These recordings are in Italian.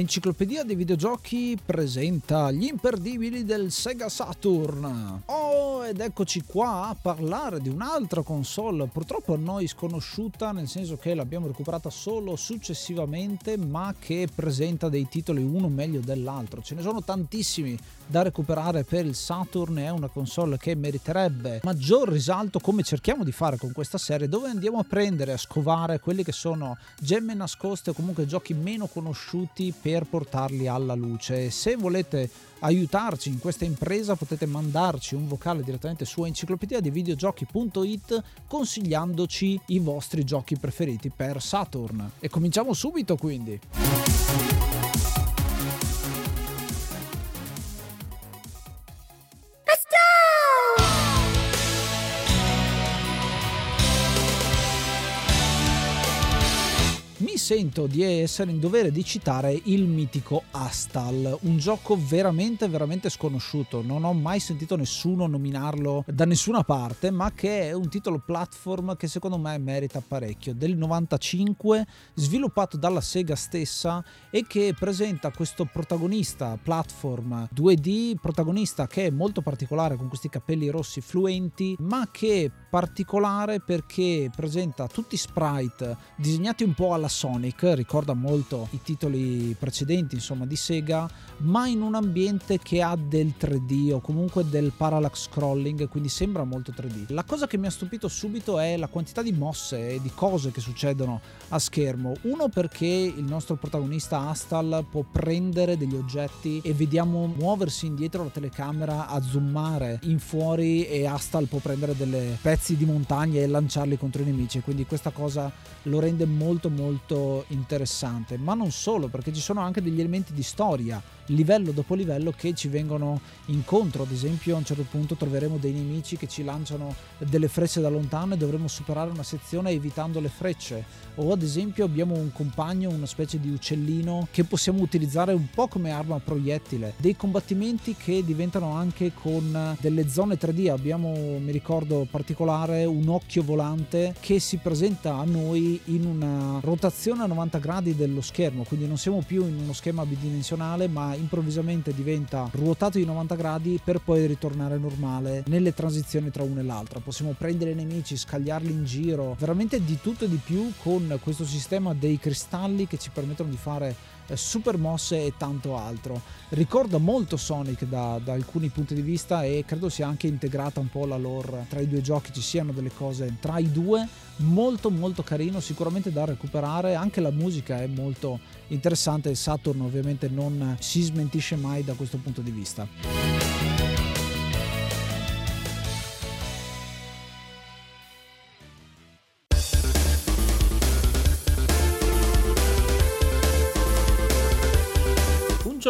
Enciclopedia dei videogiochi presenta gli imperdibili del Sega Saturn. Oh, ed eccoci qua a parlare di un'altra console, purtroppo a noi sconosciuta, nel senso che l'abbiamo recuperata solo successivamente, ma che presenta dei titoli uno meglio dell'altro. Ce ne sono tantissimi da recuperare per il Saturn, è una console che meriterebbe maggior risalto come cerchiamo di fare con questa serie, dove andiamo a prendere, a scovare quelli che sono gemme nascoste o comunque giochi meno conosciuti per per portarli alla luce. Se volete aiutarci in questa impresa potete mandarci un vocale direttamente su enciclopedia di videogiochi.it consigliandoci i vostri giochi preferiti per Saturn. E cominciamo subito quindi. Sento di essere in dovere di citare il mitico Astal, un gioco veramente veramente sconosciuto, non ho mai sentito nessuno nominarlo da nessuna parte, ma che è un titolo platform che secondo me merita parecchio, del 95, sviluppato dalla Sega stessa e che presenta questo protagonista platform 2D, protagonista che è molto particolare con questi capelli rossi fluenti, ma che è particolare perché presenta tutti sprite disegnati un po' alla Sony Sonic, ricorda molto i titoli precedenti insomma di Sega, ma in un ambiente che ha del 3D o comunque del parallax scrolling, quindi sembra molto 3D. La cosa che mi ha stupito subito è la quantità di mosse e di cose che succedono a schermo. Uno perché il nostro protagonista Astal può prendere degli oggetti e vediamo muoversi indietro la telecamera a zoomare in fuori e Astal può prendere delle pezzi di montagna e lanciarli contro i nemici, quindi questa cosa lo rende molto molto interessante, ma non solo, perché ci sono anche degli elementi di storia, livello dopo livello, che ci vengono incontro. Ad esempio, a un certo punto troveremo dei nemici che ci lanciano delle frecce da lontano e dovremo superare una sezione evitando le frecce. O ad esempio abbiamo un compagno, una specie di uccellino che possiamo utilizzare un po' come arma proiettile. Dei combattimenti che diventano anche con delle zone 3D. Abbiamo, mi ricordo particolare, un occhio volante che si presenta a noi in una rotazione a 90 gradi dello schermo, quindi non siamo più in uno schema bidimensionale, ma improvvisamente diventa ruotato di 90 gradi per poi ritornare normale nelle transizioni tra una e l'altra. Possiamo prendere i nemici, scagliarli in giro, veramente di tutto e di più con questo sistema dei cristalli che ci permettono di fare super mosse e tanto altro. Ricorda molto Sonic da, da, alcuni punti di vista e credo sia anche integrata un po' la lore tra i due giochi, ci siano delle cose tra i due molto molto carino, sicuramente da recuperare, anche la musica è molto interessante, Saturn ovviamente non si smentisce mai da questo punto di vista.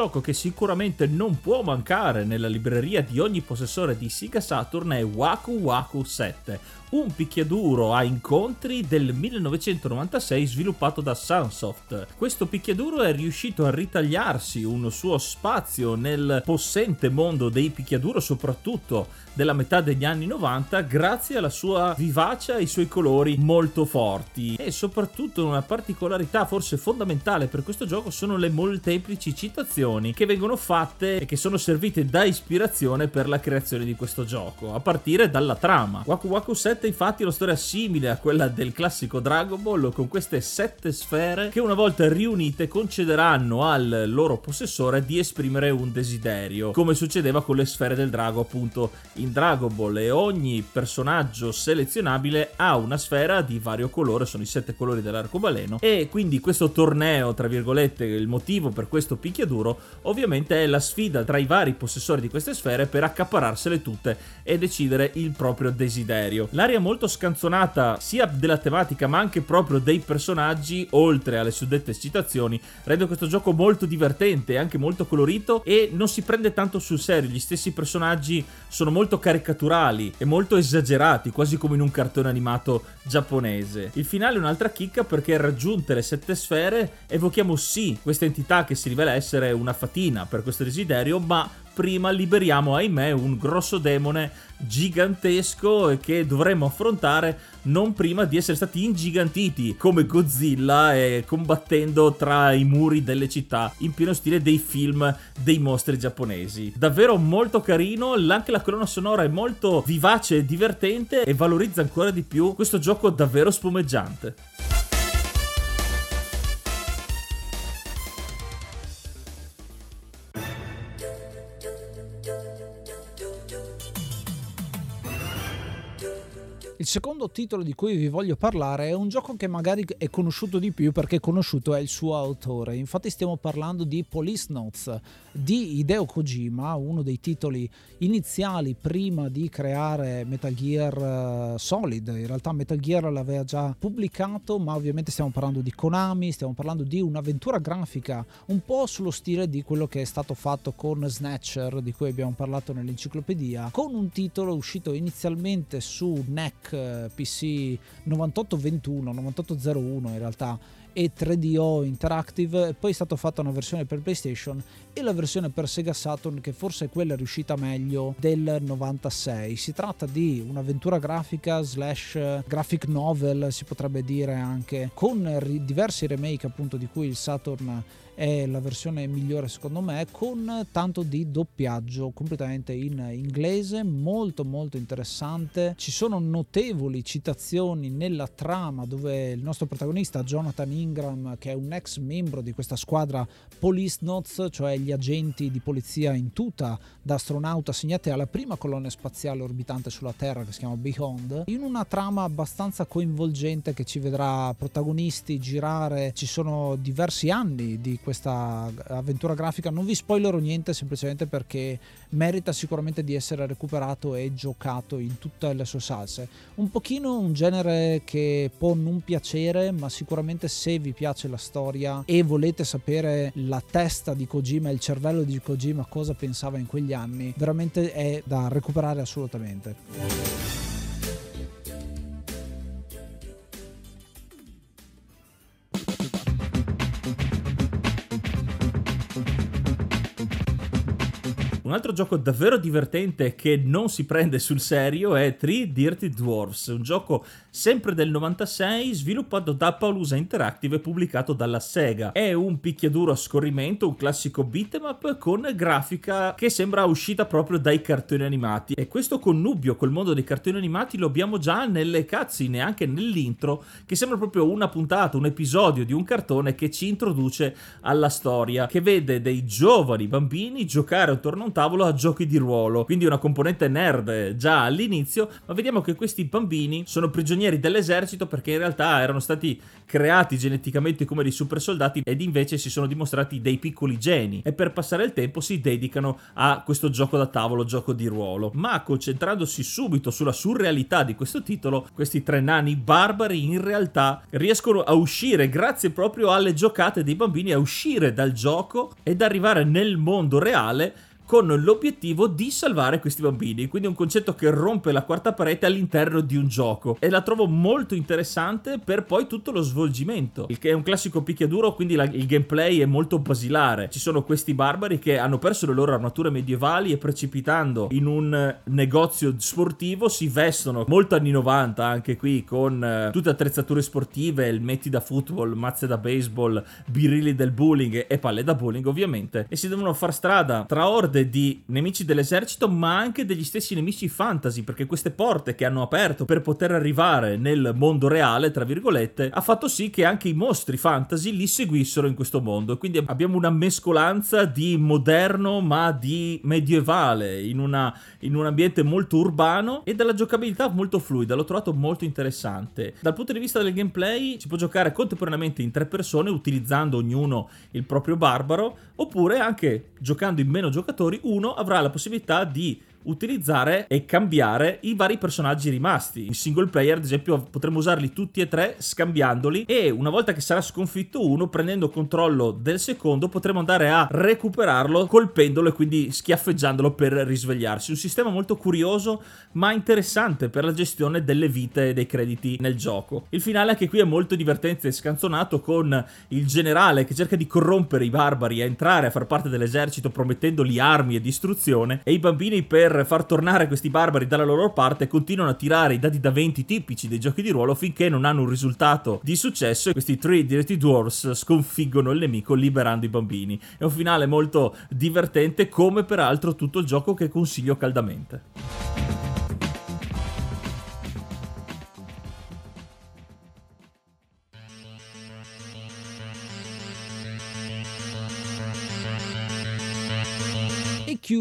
Gioco che sicuramente non può mancare nella libreria di ogni possessore di Sega Saturn è Waku Waku 7, un picchiaduro a incontri del 1996 sviluppato da Sunsoft. Questo picchiaduro è riuscito a ritagliarsi un suo spazio nel possente mondo dei picchiaduro, soprattutto della metà degli anni 90, grazie alla sua vivacia e ai suoi colori molto forti. E soprattutto una particolarità forse fondamentale per questo gioco sono le molteplici citazioni che vengono fatte e che sono servite da ispirazione per la creazione di questo gioco, a partire dalla trama. Waku Waku 7 7 infatti è una storia simile a quella del classico Dragon Ball con queste sette sfere che una volta riunite concederanno al loro possessore di esprimere un desiderio, come succedeva con le sfere del drago appunto in Dragon Ball e ogni personaggio selezionabile ha una sfera di vario colore, sono i sette colori dell'arcobaleno e quindi questo torneo, tra virgolette, il motivo per questo picchiaduro ovviamente è la sfida tra i vari possessori di queste sfere per accappararsele tutte e decidere il proprio desiderio. La un'area molto scanzonata sia della tematica ma anche proprio dei personaggi, oltre alle suddette citazioni, rende questo gioco molto divertente e anche molto colorito e non si prende tanto sul serio, gli stessi personaggi sono molto caricaturali e molto esagerati, quasi come in un cartone animato giapponese. Il finale è un'altra chicca perché raggiunte le sette sfere evochiamo sì questa entità che si rivela essere una fatina per questo desiderio, ma prima liberiamo, ahimè, un grosso demone gigantesco che dovremmo affrontare non prima di essere stati ingigantiti come Godzilla e combattendo tra i muri delle città in pieno stile dei film dei mostri giapponesi. Davvero molto carino, anche la colonna sonora è molto vivace e divertente e valorizza ancora di più questo gioco davvero spumeggiante. Il secondo titolo di cui vi voglio parlare è un gioco che magari è conosciuto di più perché conosciuto è il suo autore. Infatti stiamo parlando di Police Notes di Hideo Kojima, uno dei titoli iniziali prima di creare Metal Gear eh, Solid. In realtà Metal Gear l'aveva già pubblicato, ma ovviamente stiamo parlando di Konami, stiamo parlando di un'avventura grafica un po' sullo stile di quello che è stato fatto con Snatcher, di cui abbiamo parlato nell'enciclopedia, con un titolo uscito inizialmente su NEC PC 9821, 9801 in realtà e 3DO Interactive poi è stata fatta una versione per PlayStation e la versione per Sega Saturn che forse è quella riuscita meglio del 96. Si tratta di un'avventura grafica slash graphic novel si potrebbe dire anche con diversi remake appunto di cui il Saturn è la versione migliore secondo me con tanto di doppiaggio completamente in inglese molto molto interessante. Ci sono notevoli citazioni nella trama dove il nostro protagonista Jonathan Ingram che è un ex membro di questa squadra Police Notes cioè gli agenti di polizia in tuta da astronauta assegnati alla prima colonna spaziale orbitante sulla Terra che si chiama Beyond in una trama abbastanza coinvolgente che ci vedrà protagonisti girare. Ci sono diversi anni di questa avventura grafica. Non vi spoilerò niente semplicemente perché merita sicuramente di essere recuperato e giocato in tutte le sue salse. Un pochino un genere che può non piacere, ma sicuramente se vi piace la storia e volete sapere la testa di Kojima, il cervello di Kojima, cosa pensava in quegli anni, veramente è da recuperare assolutamente. Un altro gioco davvero divertente che non si prende sul serio è Three Dirty Dwarfs, un gioco sempre del 96 sviluppato da Paulusa Interactive e pubblicato dalla Sega. È un picchiaduro a scorrimento, un classico beat'em con grafica che sembra uscita proprio dai cartoni animati e questo connubio col mondo dei cartoni animati lo abbiamo già nelle cutscene, anche nell'intro, che sembra proprio una puntata, un episodio di un cartone che ci introduce alla storia, che vede dei giovani bambini giocare attorno a un a giochi di ruolo, quindi una componente nerd già all'inizio, ma vediamo che questi bambini sono prigionieri dell'esercito perché in realtà erano stati creati geneticamente come dei super soldati ed invece si sono dimostrati dei piccoli geni e per passare il tempo si dedicano a questo gioco da tavolo, gioco di ruolo. Ma concentrandosi subito sulla surrealità di questo titolo, questi tre nani barbari in realtà riescono a uscire grazie proprio alle giocate dei bambini a uscire dal gioco ed arrivare nel mondo reale con l'obiettivo di salvare questi bambini. Quindi è un concetto che rompe la quarta parete all'interno di un gioco e la trovo molto interessante per poi tutto lo svolgimento, il che è un classico picchiaduro, quindi la, il gameplay è molto basilare. Ci sono questi barbari che hanno perso le loro armature medievali e precipitando in un negozio sportivo si vestono molto anni 90 anche qui con uh, tutte attrezzature sportive, elmetti da football, mazze da baseball, birilli del bowling e palle da bowling ovviamente e si devono far strada tra orde di nemici dell'esercito, ma anche degli stessi nemici fantasy, perché queste porte che hanno aperto per poter arrivare nel mondo reale, tra virgolette, ha fatto sì che anche i mostri fantasy li seguissero in questo mondo. Quindi abbiamo una mescolanza di moderno ma di medievale in, una, in un ambiente molto urbano e dalla giocabilità molto fluida. L'ho trovato molto interessante. Dal punto di vista del gameplay si può giocare contemporaneamente in tre persone utilizzando ognuno il proprio barbaro oppure anche giocando in meno giocatori giocatori, uno avrà la possibilità di utilizzare e cambiare i vari personaggi rimasti. In single player, ad esempio, potremo usarli tutti e tre scambiandoli e una volta che sarà sconfitto uno, prendendo controllo del secondo, potremo andare a recuperarlo colpendolo e quindi schiaffeggiandolo per risvegliarsi. Un sistema molto curioso ma interessante per la gestione delle vite e dei crediti nel gioco. Il finale anche qui è molto divertente e scanzonato con il generale che cerca di corrompere i barbari a entrare a far parte dell'esercito promettendogli armi e distruzione e i bambini per per far tornare questi barbari dalla loro parte continuano a tirare i dadi da 20 tipici dei giochi di ruolo finché non hanno un risultato di successo e questi Three Dirty Dwarfs sconfiggono il nemico liberando i bambini. È un finale molto divertente come peraltro tutto il gioco che consiglio caldamente.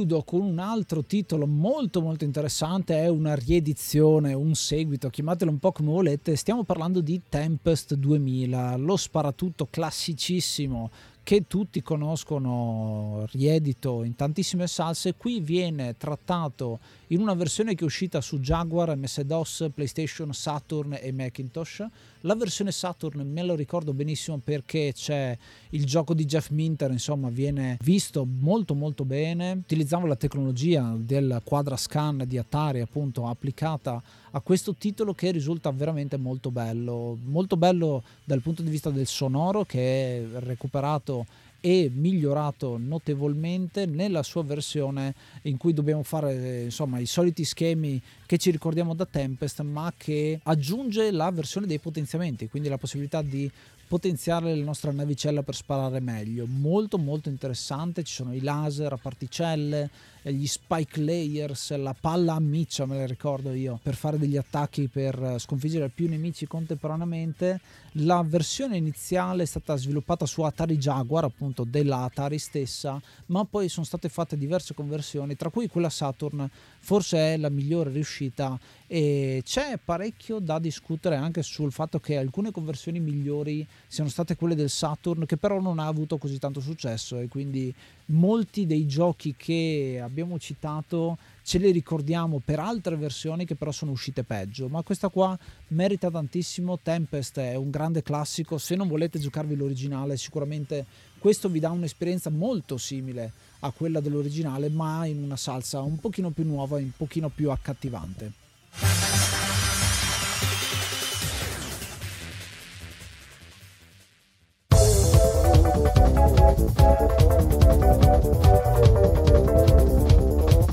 Chiudo con un altro titolo molto molto interessante, è una riedizione, un seguito, chiamatelo un po' come volete, stiamo parlando di Tempest 2000, lo sparatutto classicissimo che tutti conoscono, riedito in tantissime salse, qui viene trattato in una versione che è uscita su Jaguar, MS-DOS, PlayStation, Saturn e Macintosh. La versione Saturn me lo ricordo benissimo perché c'è il gioco di Jeff Minter, insomma, viene visto molto molto bene. Utilizzavo la tecnologia del quadra scan di Atari, appunto, applicata a questo titolo che risulta veramente molto bello, molto bello dal punto di vista del sonoro che è recuperato e migliorato notevolmente nella sua versione in cui dobbiamo fare insomma i soliti schemi che ci ricordiamo da Tempest ma che aggiunge la versione dei potenziamenti quindi la possibilità di potenziare la nostra navicella per sparare meglio. Molto molto interessante. Ci sono i laser a particelle gli spike layers, la palla a miccia, me la ricordo io, per fare degli attacchi per sconfiggere più nemici contemporaneamente. La versione iniziale è stata sviluppata su Atari Jaguar, appunto della Atari stessa, ma poi sono state fatte diverse conversioni, tra cui quella Saturn. Forse è la migliore riuscita e c'è parecchio da discutere anche sul fatto che alcune conversioni migliori siano state quelle del Saturn che però non ha avuto così tanto successo e quindi molti dei giochi che abbiamo citato ce li ricordiamo per altre versioni che però sono uscite peggio, ma questa qua merita tantissimo. Tempest è un grande classico, se non volete giocarvi l'originale sicuramente questo vi dà un'esperienza molto simile a quella dell'originale, ma in una salsa un pochino più nuova un pochino più accattivante.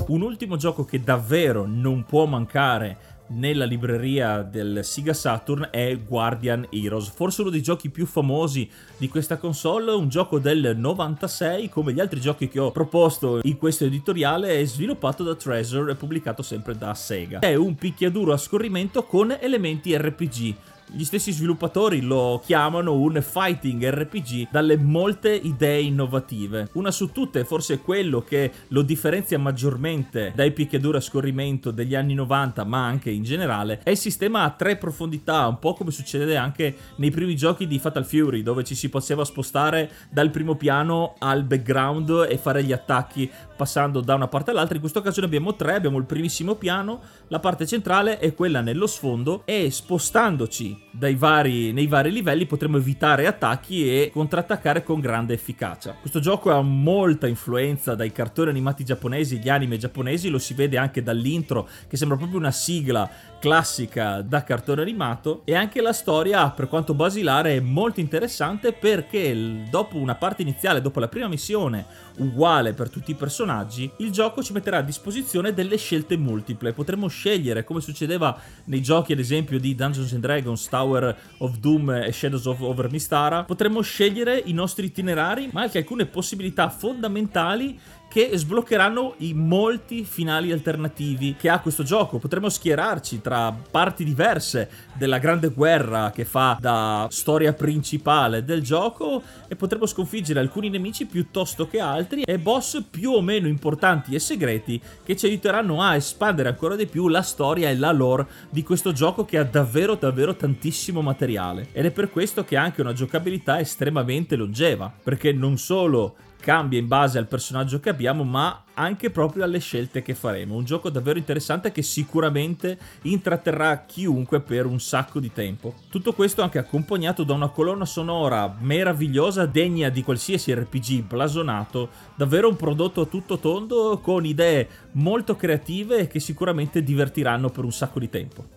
Un ultimo gioco che davvero non può mancare nella libreria del Sega Saturn è Guardian Heroes, forse uno dei giochi più famosi di questa console, un gioco del 96 come gli altri giochi che ho proposto in questo editoriale, è sviluppato da Treasure e pubblicato sempre da Sega. È un picchiaduro a scorrimento con elementi RPG gli stessi sviluppatori lo chiamano un fighting RPG dalle molte idee innovative. Una su tutte, forse quello che lo differenzia maggiormente dai picchiaduri a scorrimento degli anni 90, ma anche in generale, è il sistema a tre profondità, un po' come succede anche nei primi giochi di Fatal Fury, dove ci si poteva spostare dal primo piano al background e fare gli attacchi passando da una parte all'altra. In questo caso ne abbiamo tre, abbiamo il primissimo piano, la parte centrale e quella nello sfondo e spostandoci vari, nei vari livelli potremo evitare attacchi e contrattaccare con grande efficacia. Questo gioco ha molta influenza dai cartoni animati giapponesi, gli anime giapponesi, lo si vede anche dall'intro che sembra proprio una sigla classica da cartone animato e anche la storia per quanto basilare è molto interessante perché dopo una parte iniziale, dopo la prima missione uguale per tutti i personaggi, il gioco ci metterà a disposizione delle scelte multiple. Potremo scegliere come succedeva nei giochi ad esempio di Dungeons and Dragons, Tower of Doom e Shadows of Over Mistara, potremo scegliere i nostri itinerari ma anche alcune possibilità fondamentali che sbloccheranno i molti finali alternativi che ha questo gioco. Potremo schierarci tra parti diverse della grande guerra che fa da storia principale del gioco e potremo sconfiggere alcuni nemici piuttosto che altri e boss più o meno importanti e segreti che ci aiuteranno a espandere ancora di più la storia e la lore di questo gioco che ha davvero davvero tantissimo materiale ed è per questo che ha anche una giocabilità estremamente longeva perché non solo cambia in base al personaggio che abbiamo, ma anche proprio alle scelte che faremo. Un gioco davvero interessante che sicuramente intratterrà chiunque per un sacco di tempo. Tutto questo anche accompagnato da una colonna sonora meravigliosa, degna di qualsiasi RPG blasonato, davvero un prodotto tutto tondo con idee molto creative che sicuramente divertiranno per un sacco di tempo.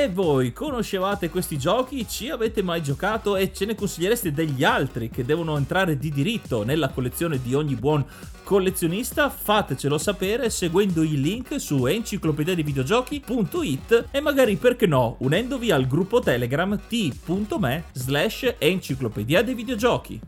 E voi conoscevate questi giochi? Ci avete mai giocato e ce ne consigliereste degli altri che devono entrare di diritto nella collezione di ogni buon collezionista? Fatecelo sapere seguendo i link su enciclopediadivideogiochi.it e magari perché no unendovi al gruppo Telegram t.me slash enciclopedia dei videogiochi.